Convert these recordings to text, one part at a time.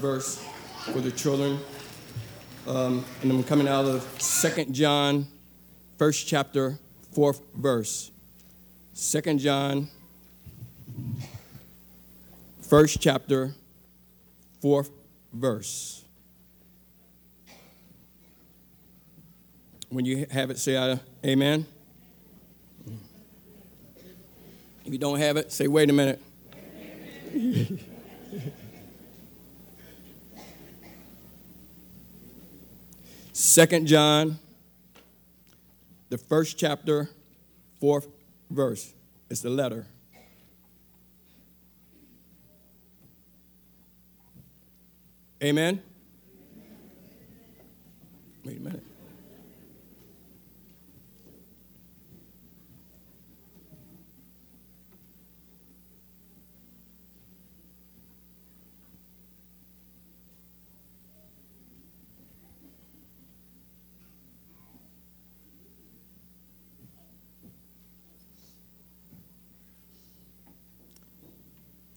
verse for the children. Um, and I'm coming out of 2 John, first chapter, fourth verse. 2 John, first chapter, fourth verse. When you have it, say uh, amen. If you don't have it, say, wait a minute. Second John, the first chapter, fourth verse. It's the letter. Amen. Wait a minute.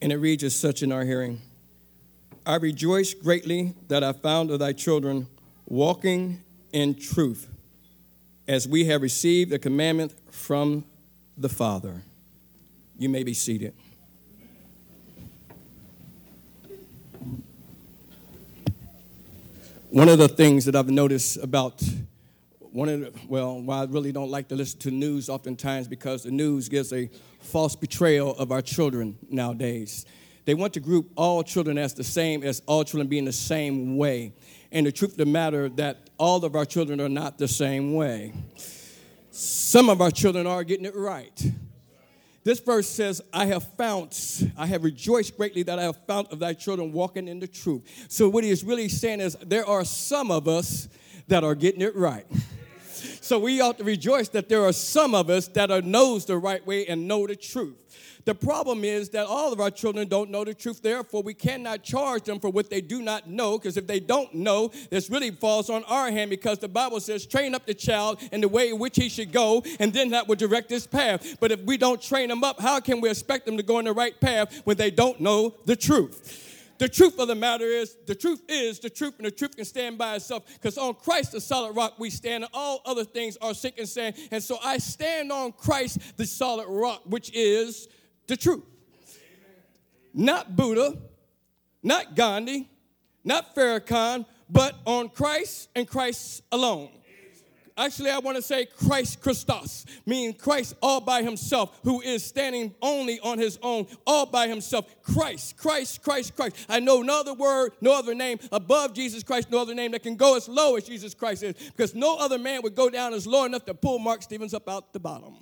And it reads as such in our hearing I rejoice greatly that I found of thy children walking in truth, as we have received the commandment from the Father. You may be seated. One of the things that I've noticed about one of the, well, why I really don't like to listen to news oftentimes because the news gives a false portrayal of our children nowadays. They want to group all children as the same, as all children being the same way. And the truth of the matter that all of our children are not the same way. Some of our children are getting it right. This verse says, I have found, I have rejoiced greatly that I have found of thy children walking in the truth. So, what he is really saying is, there are some of us that are getting it right. So we ought to rejoice that there are some of us that are knows the right way and know the truth. The problem is that all of our children don't know the truth. Therefore, we cannot charge them for what they do not know, because if they don't know, this really falls on our hand because the Bible says, train up the child in the way in which he should go, and then that will direct his path. But if we don't train them up, how can we expect them to go in the right path when they don't know the truth? The truth of the matter is, the truth is the truth, and the truth can stand by itself. Because on Christ, the solid rock, we stand, and all other things are sick and sand. And so I stand on Christ, the solid rock, which is the truth. Not Buddha, not Gandhi, not Farrakhan, but on Christ and Christ alone. Actually, I want to say Christ Christos, meaning Christ all by himself, who is standing only on his own, all by himself. Christ, Christ, Christ, Christ. I know no other word, no other name above Jesus Christ, no other name that can go as low as Jesus Christ is, because no other man would go down as low enough to pull Mark Stevens up out the bottom.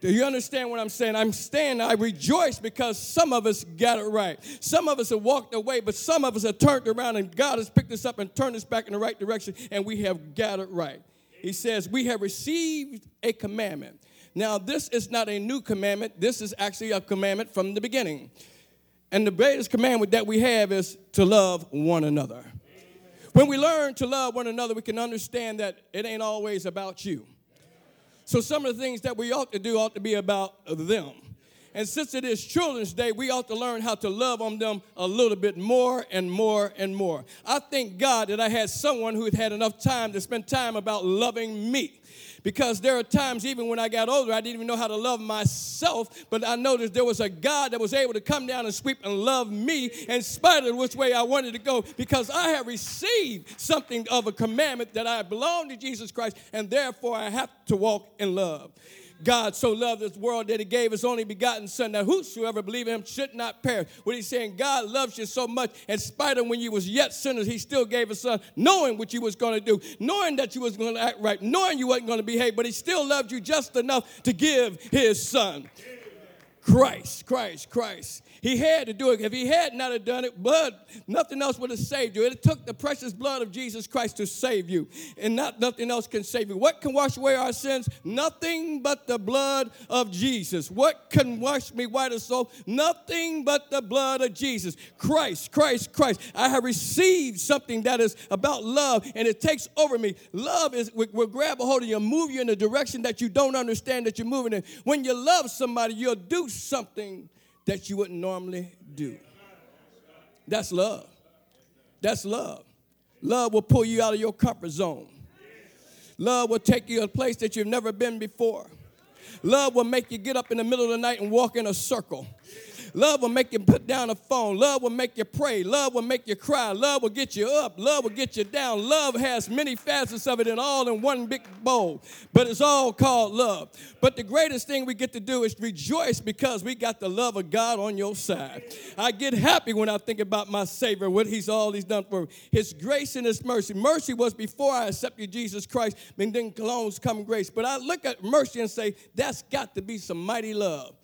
Do you understand what I'm saying? I'm standing, I rejoice because some of us got it right. Some of us have walked away, but some of us have turned around and God has picked us up and turned us back in the right direction, and we have got it right. He says, We have received a commandment. Now, this is not a new commandment, this is actually a commandment from the beginning. And the greatest commandment that we have is to love one another. When we learn to love one another, we can understand that it ain't always about you. So, some of the things that we ought to do ought to be about them. And since it is Children's Day, we ought to learn how to love on them a little bit more and more and more. I thank God that I had someone who had had enough time to spend time about loving me. Because there are times, even when I got older, I didn't even know how to love myself. But I noticed there was a God that was able to come down and sweep and love me in spite of which way I wanted to go. Because I have received something of a commandment that I belong to Jesus Christ, and therefore I have to walk in love. God so loved this world that he gave his only begotten son that whosoever believe in him should not perish. What he's saying, God loves you so much, in spite of when you was yet sinners, he still gave his son, knowing what you was going to do, knowing that you was going to act right, knowing you wasn't going to behave, but he still loved you just enough to give his son. Christ, Christ, Christ. He had to do it. If he had not have done it, blood, nothing else would have saved you. It took the precious blood of Jesus Christ to save you, and not nothing else can save you. What can wash away our sins? Nothing but the blood of Jesus. What can wash me white as snow? Nothing but the blood of Jesus. Christ, Christ, Christ. I have received something that is about love, and it takes over me. Love is will, grab a hold of you, and move you in a direction that you don't understand that you're moving in. When you love somebody, you'll do something that you wouldn't normally do. That's love. That's love. Love will pull you out of your comfort zone. Love will take you to a place that you've never been before. Love will make you get up in the middle of the night and walk in a circle. Love will make you put down the phone. Love will make you pray. Love will make you cry. Love will get you up. Love will get you down. Love has many facets of it and all in one big bowl, but it's all called love. But the greatest thing we get to do is rejoice because we got the love of God on your side. I get happy when I think about my Savior, what He's all He's done for me. His grace and His mercy. Mercy was before I accepted Jesus Christ, and then clones come grace. But I look at mercy and say, that's got to be some mighty love.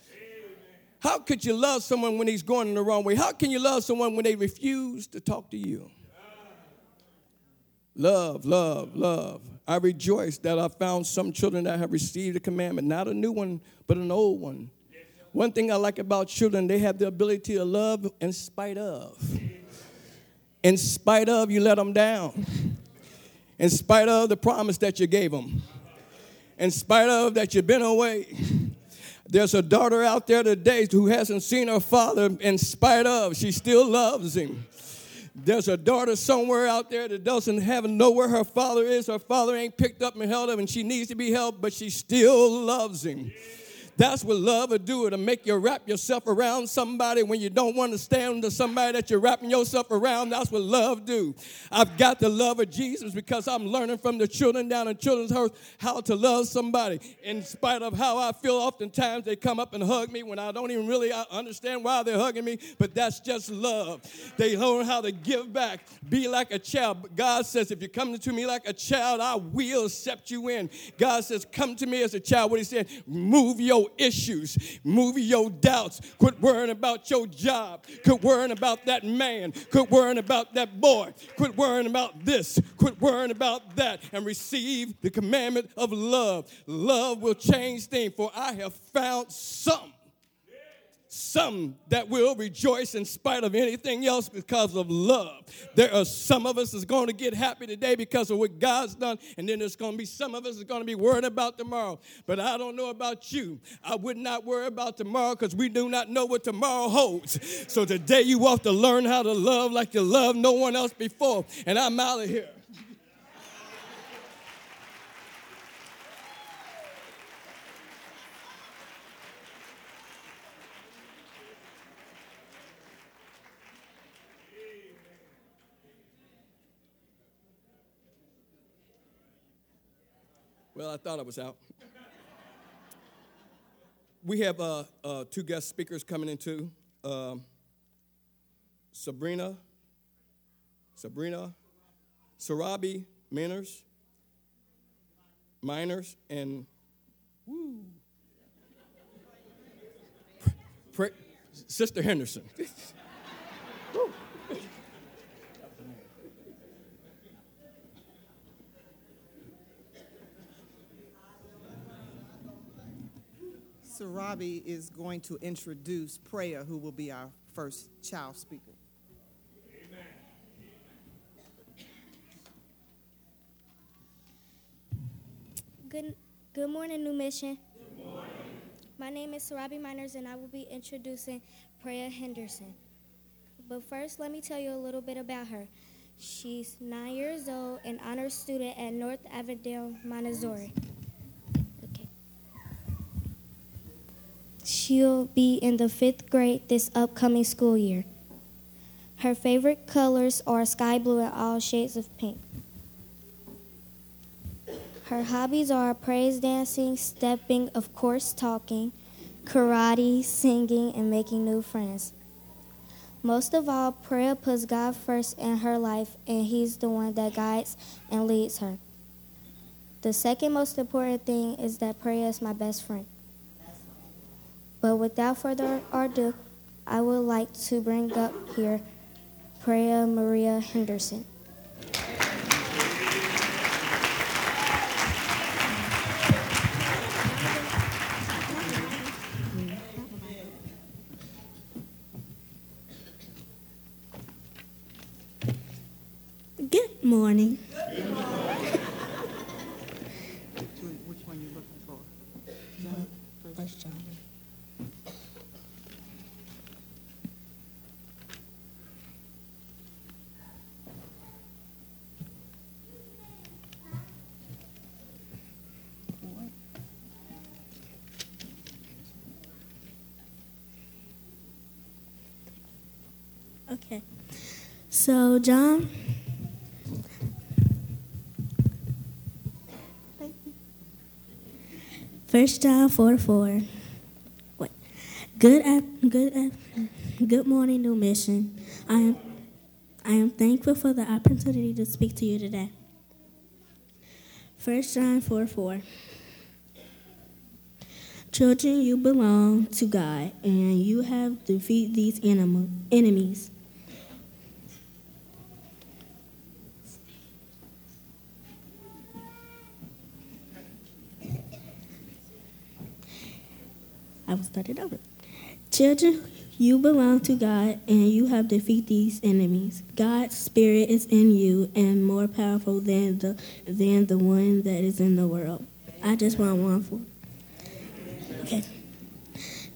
How could you love someone when he's going in the wrong way? How can you love someone when they refuse to talk to you? Love, love, love. I rejoice that I found some children that have received a commandment, not a new one, but an old one. One thing I like about children, they have the ability to love in spite of. In spite of, you let them down. In spite of the promise that you gave them. In spite of that you've been away there's a daughter out there today who hasn't seen her father in spite of, she still loves him. There's a daughter somewhere out there that doesn't have know where her father is. Her father ain't picked up and held up, and she needs to be helped, but she still loves him. That's what love will do. It'll make you wrap yourself around somebody when you don't want to stand to somebody that you're wrapping yourself around. That's what love do. I've got the love of Jesus because I'm learning from the children down in children's house how to love somebody. In spite of how I feel, oftentimes they come up and hug me when I don't even really uh, understand why they're hugging me, but that's just love. They learn how to give back, be like a child. God says, if you come to me like a child, I will accept you in. God says, come to me as a child. What he said, move your issues, move your doubts. Quit worrying about your job. Quit worrying about that man. Quit worrying about that boy. Quit worrying about this. Quit worrying about that. And receive the commandment of love. Love will change things, for I have found something some that will rejoice in spite of anything else because of love. There are some of us that's going to get happy today because of what God's done, and then there's going to be some of us that's going to be worried about tomorrow. But I don't know about you. I would not worry about tomorrow because we do not know what tomorrow holds. So today you have to learn how to love like you loved no one else before. And I'm out of here. Well, I thought I was out. we have uh, uh, two guest speakers coming in too. Um, Sabrina, Sabrina, Sarabi Miners, Miners, and woo, Sister Henderson. Sarabi is going to introduce Prayer, who will be our first child speaker. Good, good morning, New Mission. Good morning. My name is Sarabi Miners, and I will be introducing Prayer Henderson. But first, let me tell you a little bit about her. She's nine years old, an honors student at North Avondale Montessori. She'll be in the fifth grade this upcoming school year. Her favorite colors are sky blue and all shades of pink. Her hobbies are praise dancing, stepping, of course, talking, karate, singing, and making new friends. Most of all, Prayer puts God first in her life, and He's the one that guides and leads her. The second most important thing is that Prayer is my best friend. But without further ado, I would like to bring up here Priya Maria Henderson. Good morning. Okay. So, John. First John 4 4. Wait. Good, af- good, af- good morning, New Mission. I am, I am thankful for the opportunity to speak to you today. First John 4 4. Children, you belong to God, and you have defeated these animal, enemies. I will start it over. Children, you belong to God, and you have defeated these enemies. God's spirit is in you, and more powerful than the than the one that is in the world. I just want one for. Okay.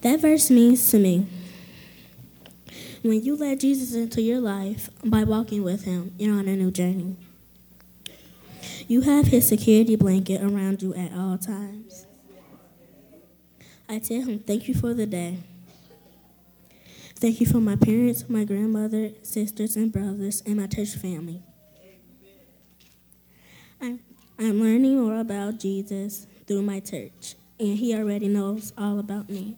That verse means to me when you let Jesus into your life by walking with him, you're on a new journey. You have his security blanket around you at all times. I tell him, Thank you for the day. Thank you for my parents, my grandmother, sisters, and brothers, and my church family. I'm, I'm learning more about Jesus through my church, and he already knows all about me.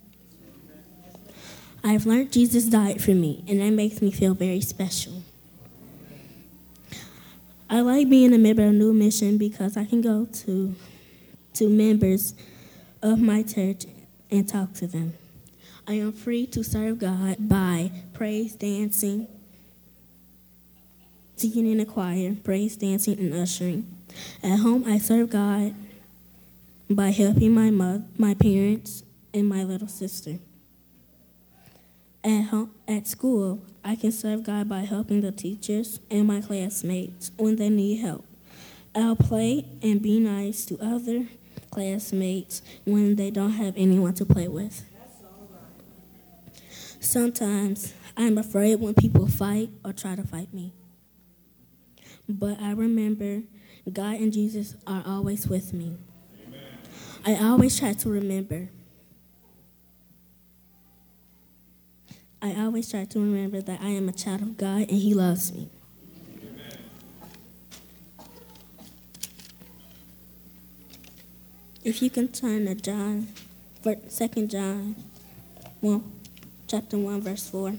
I've learned Jesus died for me, and that makes me feel very special. I like being a member of New Mission because I can go to to members of my church and talk to them. I am free to serve God by praise dancing, singing in the choir, praise dancing, and ushering. At home, I serve God by helping my mother, my parents, and my little sister. At home, at school, I can serve God by helping the teachers and my classmates when they need help. I'll play and be nice to other classmates when they don't have anyone to play with. Sometimes I'm afraid when people fight or try to fight me. But I remember God and Jesus are always with me. I always try to remember. I always try to remember that I am a child of God and He loves me. If you can turn to John, Second John, well, chapter one, verse four.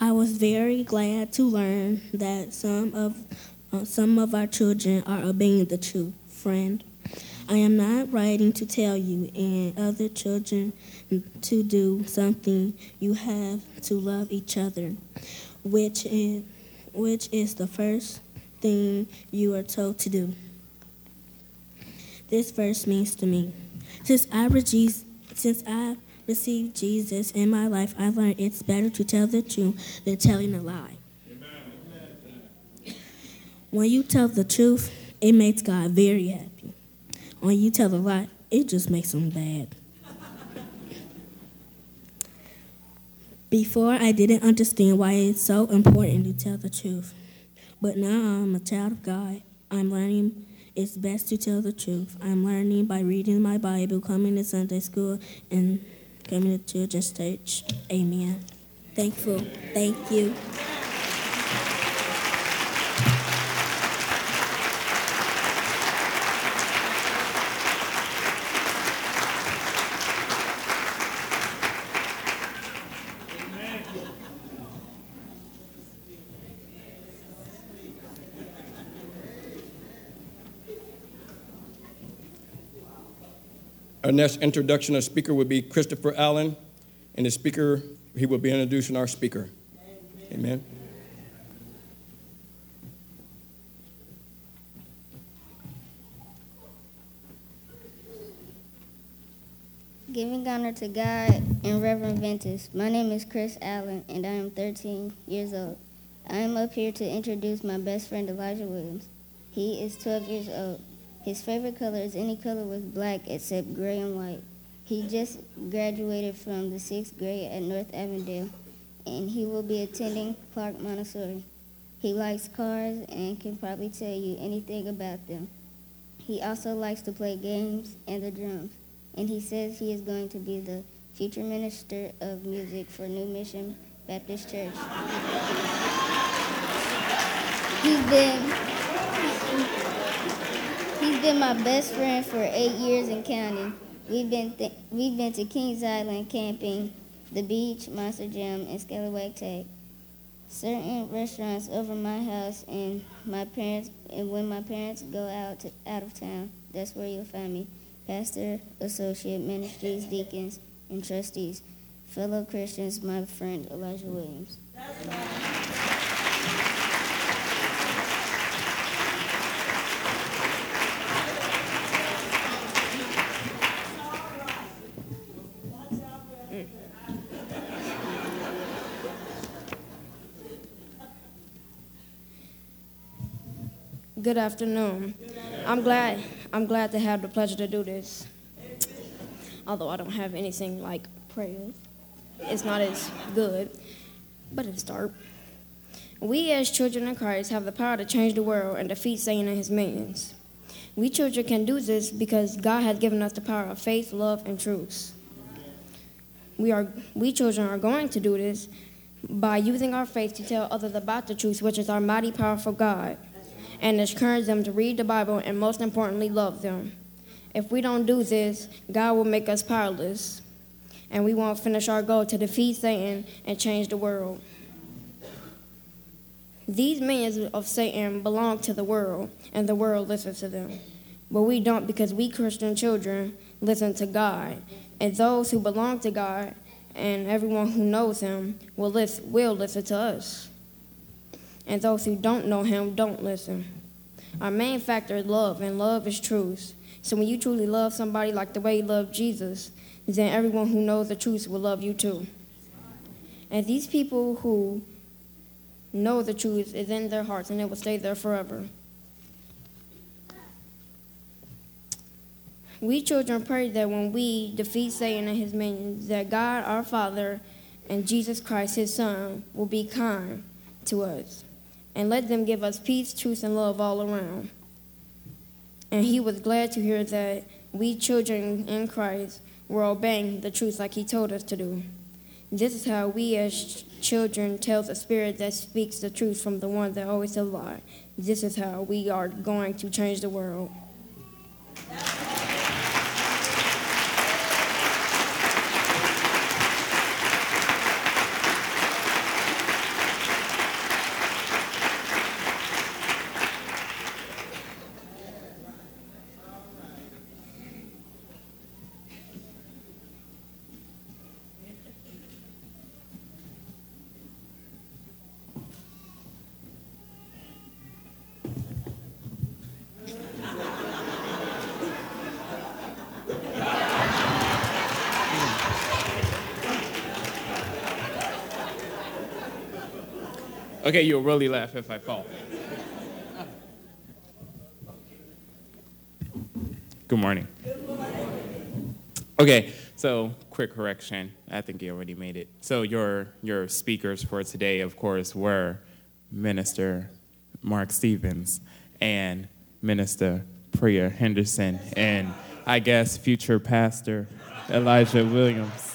I was very glad to learn that some of uh, some of our children are obeying the truth, friend. I am not writing to tell you and other children to do something. You have to love each other, which is, which is the first thing you are told to do. This verse means to me. Since I, since I received Jesus in my life, I learned it's better to tell the truth than telling a lie. When you tell the truth, it makes God very happy. When you tell a lie, it just makes them bad. Before, I didn't understand why it's so important to tell the truth. But now I'm a child of God. I'm learning it's best to tell the truth. I'm learning by reading my Bible, coming to Sunday school, and coming to children's church. Amen. Thankful. Thank you. Our next introduction of speaker will be Christopher Allen, and the speaker, he will be introducing our speaker. Amen. Giving honor to God and Reverend Ventus. My name is Chris Allen, and I am 13 years old. I am up here to introduce my best friend Elijah Williams. He is 12 years old. His favorite color is any color with black except gray and white. He just graduated from the sixth grade at North Avondale, and he will be attending Clark Montessori. He likes cars and can probably tell you anything about them. He also likes to play games and the drums. And he says he is going to be the future minister of music for New Mission Baptist Church. He's been been my best friend for eight years and counting. We've been th- we've been to Kings Island camping, the beach, Monster Jam, and Scallywag Tag. Certain restaurants over my house, and my parents, and when my parents go out to, out of town, that's where you'll find me. Pastor, associate, ministries, deacons, and trustees, fellow Christians, my friend Elijah Williams. Good afternoon. I'm glad I'm glad to have the pleasure to do this. Although I don't have anything like prayer. It's not as good, but it's start. We as children of Christ have the power to change the world and defeat Satan and his minions. We children can do this because God has given us the power of faith, love, and truth. We are we children are going to do this by using our faith to tell others about the truth, which is our mighty powerful God and encourage them to read the Bible and, most importantly, love them. If we don't do this, God will make us powerless, and we won't finish our goal to defeat Satan and change the world. These minions of Satan belong to the world, and the world listens to them. But we don't because we Christian children listen to God. And those who belong to God and everyone who knows Him will listen, will listen to us and those who don't know him don't listen. Our main factor is love, and love is truth. So when you truly love somebody like the way you love Jesus, then everyone who knows the truth will love you too. And these people who know the truth is in their hearts and it will stay there forever. We children pray that when we defeat Satan and his minions, that God our Father and Jesus Christ his Son will be kind to us and let them give us peace, truth, and love all around. And he was glad to hear that we children in Christ were obeying the truth like he told us to do. This is how we as children tell the spirit that speaks the truth from the one that always a lie. This is how we are going to change the world. Okay, you'll really laugh if I fall. Good morning. Okay, so quick correction. I think you already made it. So your your speakers for today, of course, were Minister Mark Stevens and Minister Priya Henderson, and I guess future Pastor Elijah Williams.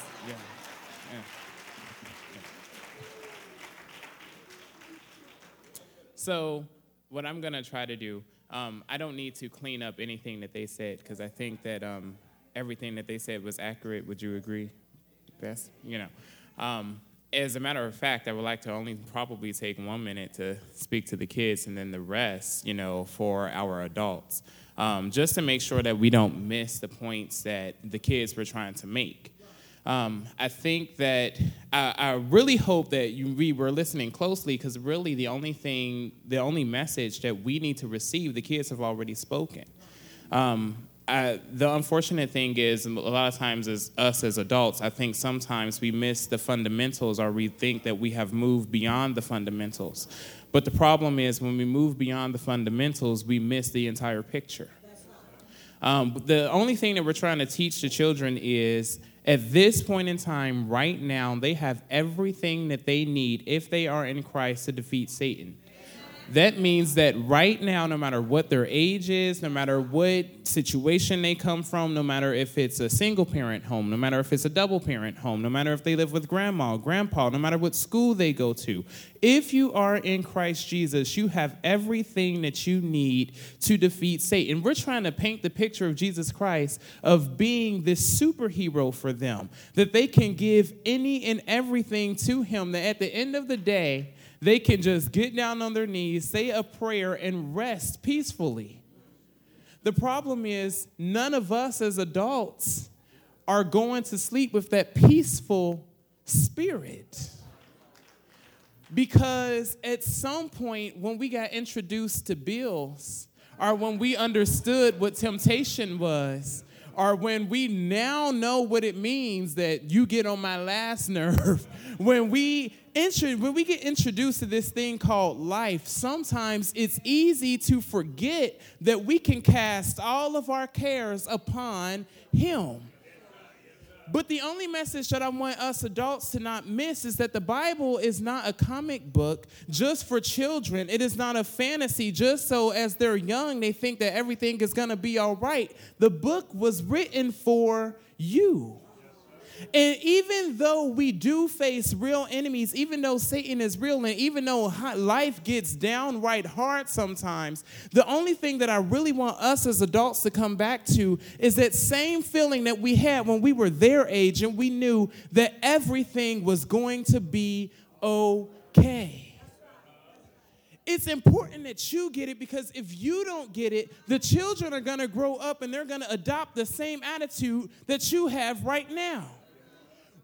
So, what I'm going to try to do, um, I don't need to clean up anything that they said because I think that um, everything that they said was accurate. Would you agree, Bess? You know. Um, as a matter of fact, I would like to only probably take one minute to speak to the kids and then the rest, you know, for our adults, um, just to make sure that we don't miss the points that the kids were trying to make. Um, I think that I, I, really hope that you, we were listening closely because really the only thing, the only message that we need to receive, the kids have already spoken. Um, I, the unfortunate thing is, a lot of times, as us as adults, I think sometimes we miss the fundamentals or we think that we have moved beyond the fundamentals. But the problem is, when we move beyond the fundamentals, we miss the entire picture. Um, the only thing that we're trying to teach the children is at this point in time, right now, they have everything that they need if they are in Christ to defeat Satan. That means that right now, no matter what their age is, no matter what situation they come from, no matter if it's a single parent home, no matter if it's a double parent home, no matter if they live with grandma, grandpa, no matter what school they go to, if you are in Christ Jesus, you have everything that you need to defeat Satan. We're trying to paint the picture of Jesus Christ of being this superhero for them, that they can give any and everything to him, that at the end of the day, they can just get down on their knees, say a prayer, and rest peacefully. The problem is, none of us as adults are going to sleep with that peaceful spirit. Because at some point, when we got introduced to bills, or when we understood what temptation was, or when we now know what it means that you get on my last nerve, when we when we get introduced to this thing called life, sometimes it's easy to forget that we can cast all of our cares upon Him. But the only message that I want us adults to not miss is that the Bible is not a comic book just for children. It is not a fantasy just so as they're young they think that everything is going to be all right. The book was written for you. And even though we do face real enemies, even though Satan is real, and even though life gets downright hard sometimes, the only thing that I really want us as adults to come back to is that same feeling that we had when we were their age and we knew that everything was going to be okay. It's important that you get it because if you don't get it, the children are going to grow up and they're going to adopt the same attitude that you have right now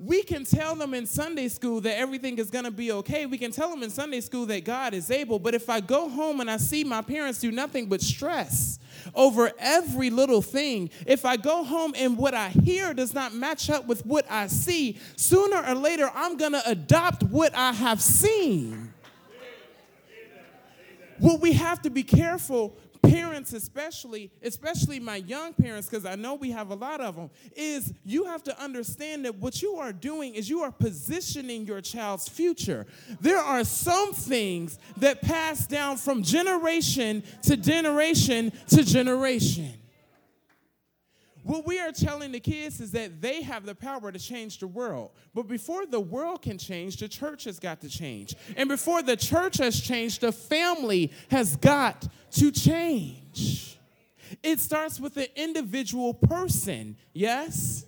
we can tell them in Sunday school that everything is going to be okay. We can tell them in Sunday school that God is able. But if I go home and I see my parents do nothing but stress over every little thing, if I go home and what I hear does not match up with what I see, sooner or later I'm going to adopt what I have seen. What we have to be careful parents especially especially my young parents because i know we have a lot of them is you have to understand that what you are doing is you are positioning your child's future. There are some things that pass down from generation to generation to generation what we are telling the kids is that they have the power to change the world. But before the world can change, the church has got to change. And before the church has changed, the family has got to change. It starts with an individual person, yes?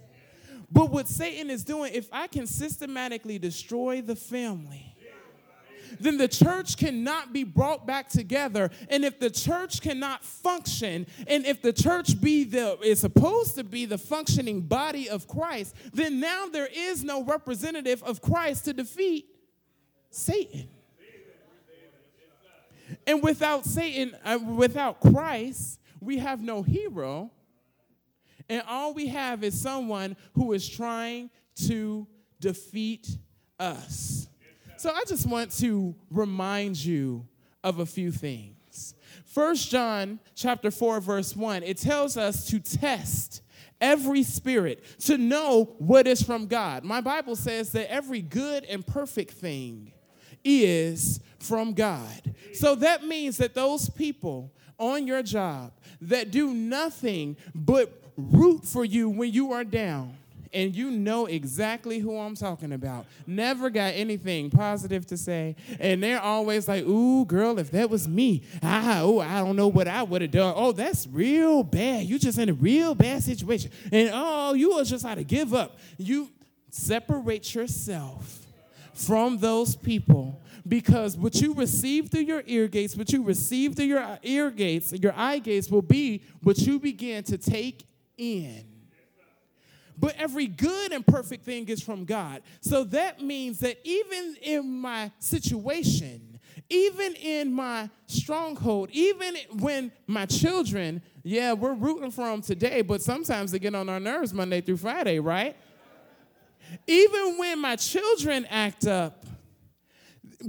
But what Satan is doing, if I can systematically destroy the family, then the church cannot be brought back together. And if the church cannot function, and if the church be the is supposed to be the functioning body of Christ, then now there is no representative of Christ to defeat Satan. And without Satan, uh, without Christ, we have no hero. And all we have is someone who is trying to defeat us. So I just want to remind you of a few things. First John chapter 4 verse 1, it tells us to test every spirit to know what is from God. My Bible says that every good and perfect thing is from God. So that means that those people on your job that do nothing but root for you when you are down and you know exactly who I'm talking about. Never got anything positive to say, and they're always like, "Ooh, girl, if that was me, ah, oh, I don't know what I would have done. Oh, that's real bad. You just in a real bad situation, and oh, you was just how to give up. You separate yourself from those people." because what you receive through your ear gates, what you receive through your ear gates, your eye gates will be what you begin to take in. But every good and perfect thing is from God. So that means that even in my situation, even in my stronghold, even when my children, yeah, we're rooting for them today, but sometimes they get on our nerves Monday through Friday, right? Even when my children act up,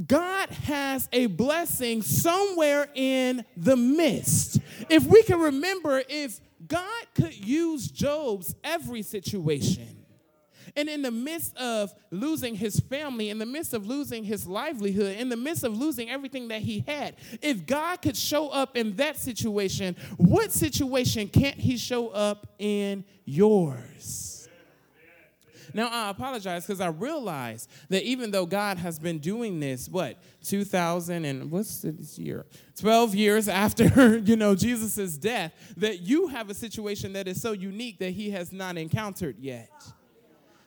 God has a blessing somewhere in the midst. If we can remember, if God could use Job's every situation And in the midst of losing his family, in the midst of losing his livelihood, in the midst of losing everything that he had, if God could show up in that situation, what situation can't he show up in yours? Now, I apologize because I realize that even though God has been doing this, what, 2000 and what's this year? 12 years after, you know, Jesus' death, that you have a situation that is so unique that he has not encountered yet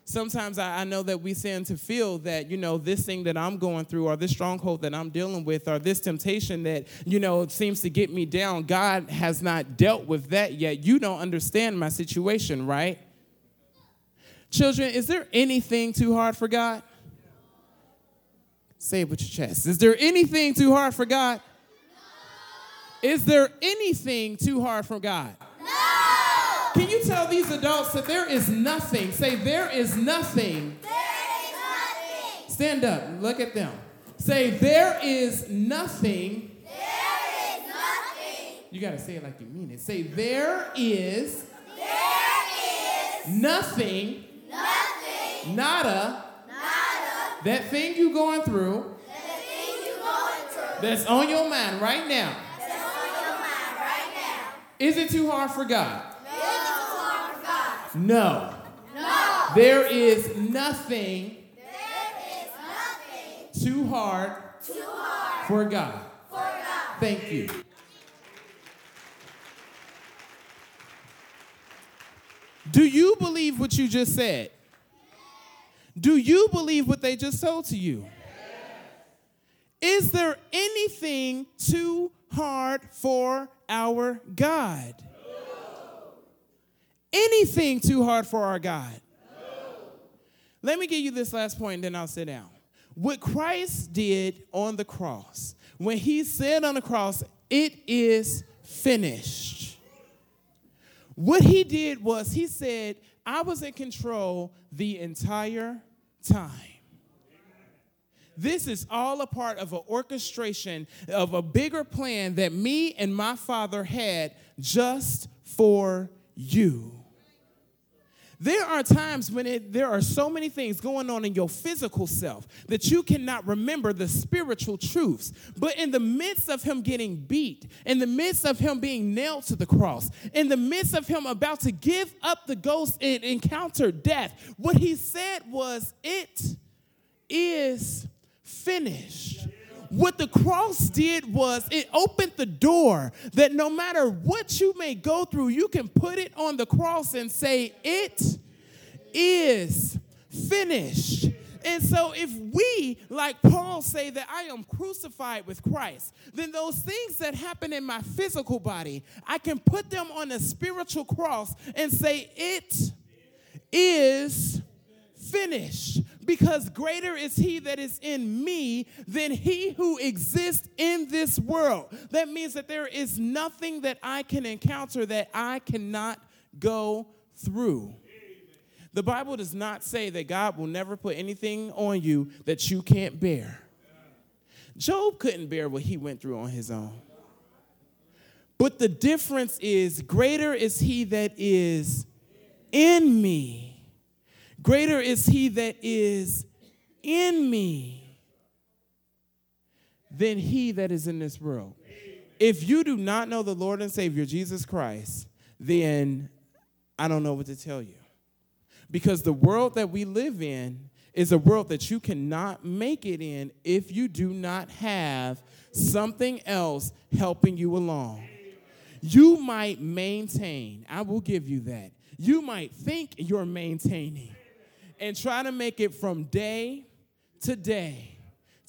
sometimes I, know that we tend to feel that, you know, this thing that I'm going through or this stronghold that I'm dealing with or this temptation that, you know, seems to get me down, God has not dealt with that yet. You don't understand my situation, right? Children, is there anything too hard for God? Say it with your chest. Is there anything too hard for God? No. Is there anything too hard for God? No. Can you tell these adults that there is nothing? Say, there is nothing. There is nothing. Stand up. Look at them. Say, there is nothing. There is nothing. You got to say it like you mean it. Say, there is. There is. Nothing. Nada. Nada. That thing you going through. That thing you going through. That's on your mind right now. That's on your mind right now. Is it too hard for God? No. Is it too hard for God? No. No. There is nothing There is nothing too hard too hard for God. for God. Thank you. Do you believe what you just said? Do you believe what they just told to you? Is there anything too hard for our God? Anything too hard for our God? Let me give you this last point, then I'll sit down. What Christ did on the cross, when he said on the cross, it is finished. What he did was he said, I was in control the entire time. This is all a part of an orchestration of a bigger plan that me and my father had just for you. There are times when it, there are so many things going on in your physical self that you cannot remember the spiritual truths. But in the midst of him getting beat, in the midst of him being nailed to the cross, in the midst of him about to give up the ghost and encounter death, what he said was, It is finished. What the cross did was it opened the door that no matter what you may go through, you can put it on the cross and say, It is finished. And so, if we, like Paul, say that I am crucified with Christ, then those things that happen in my physical body, I can put them on a spiritual cross and say, It is finished because greater is he that is in me than he who exists in this world. That means that there is nothing that I can encounter that I cannot go through. The Bible does not say that God will never put anything on you that you can't bear. Job couldn't bear what he went through on his own. But the difference is greater is he that is in me. Greater is he that is in me than he that is in this world. If you do not know the Lord and Savior Jesus Christ, then I don't know what to tell you. Because the world that we live in is a world that you cannot make it in if you do not have something else helping you along. You might maintain, I will give you that. You might think you're maintaining and try to make it from day to day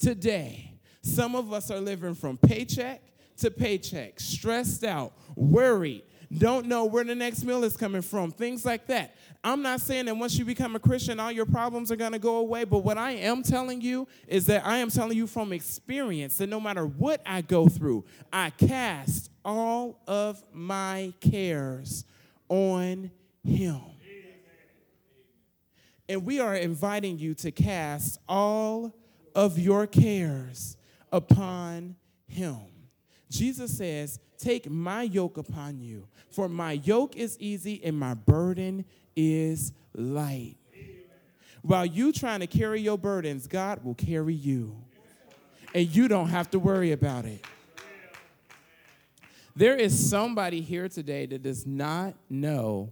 to day. Some of us are living from paycheck to paycheck, stressed out, worried, don't know where the next meal is coming from, things like that. I'm not saying that once you become a Christian, all your problems are going to go away, but what I am telling you is that I am telling you from experience that no matter what I go through, I cast all of my cares on Him. And we are inviting you to cast all of your cares upon Him. Jesus says, Take my yoke upon you, for my yoke is easy and my burden is light. While you trying to carry your burdens, God will carry you. And you don't have to worry about it. There is somebody here today that does not know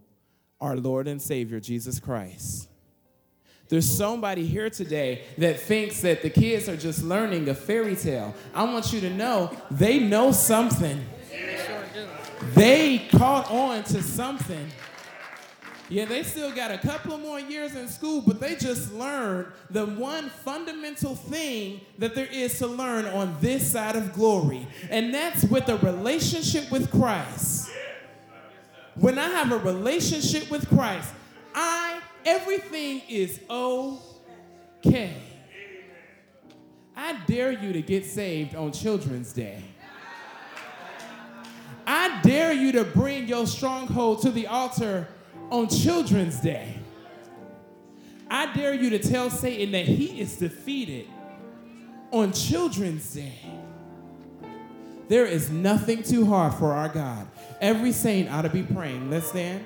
our Lord and Savior, Jesus Christ. There's somebody here today that thinks that the kids are just learning a fairy tale. I want you to know they know something. They caught on to something. Yeah, they still got a couple more years in school, but they just learned the one fundamental thing that there is to learn on this side of glory, and that's with a relationship with Christ. When I have a relationship with Christ, I everything is okay. I dare you to get saved on Children's Day. I dare you to bring your stronghold to the altar on Children's Day. I dare you to tell Satan that he is defeated on Children's Day. There is nothing too hard for our God. Every saint ought to be praying. Let's stand.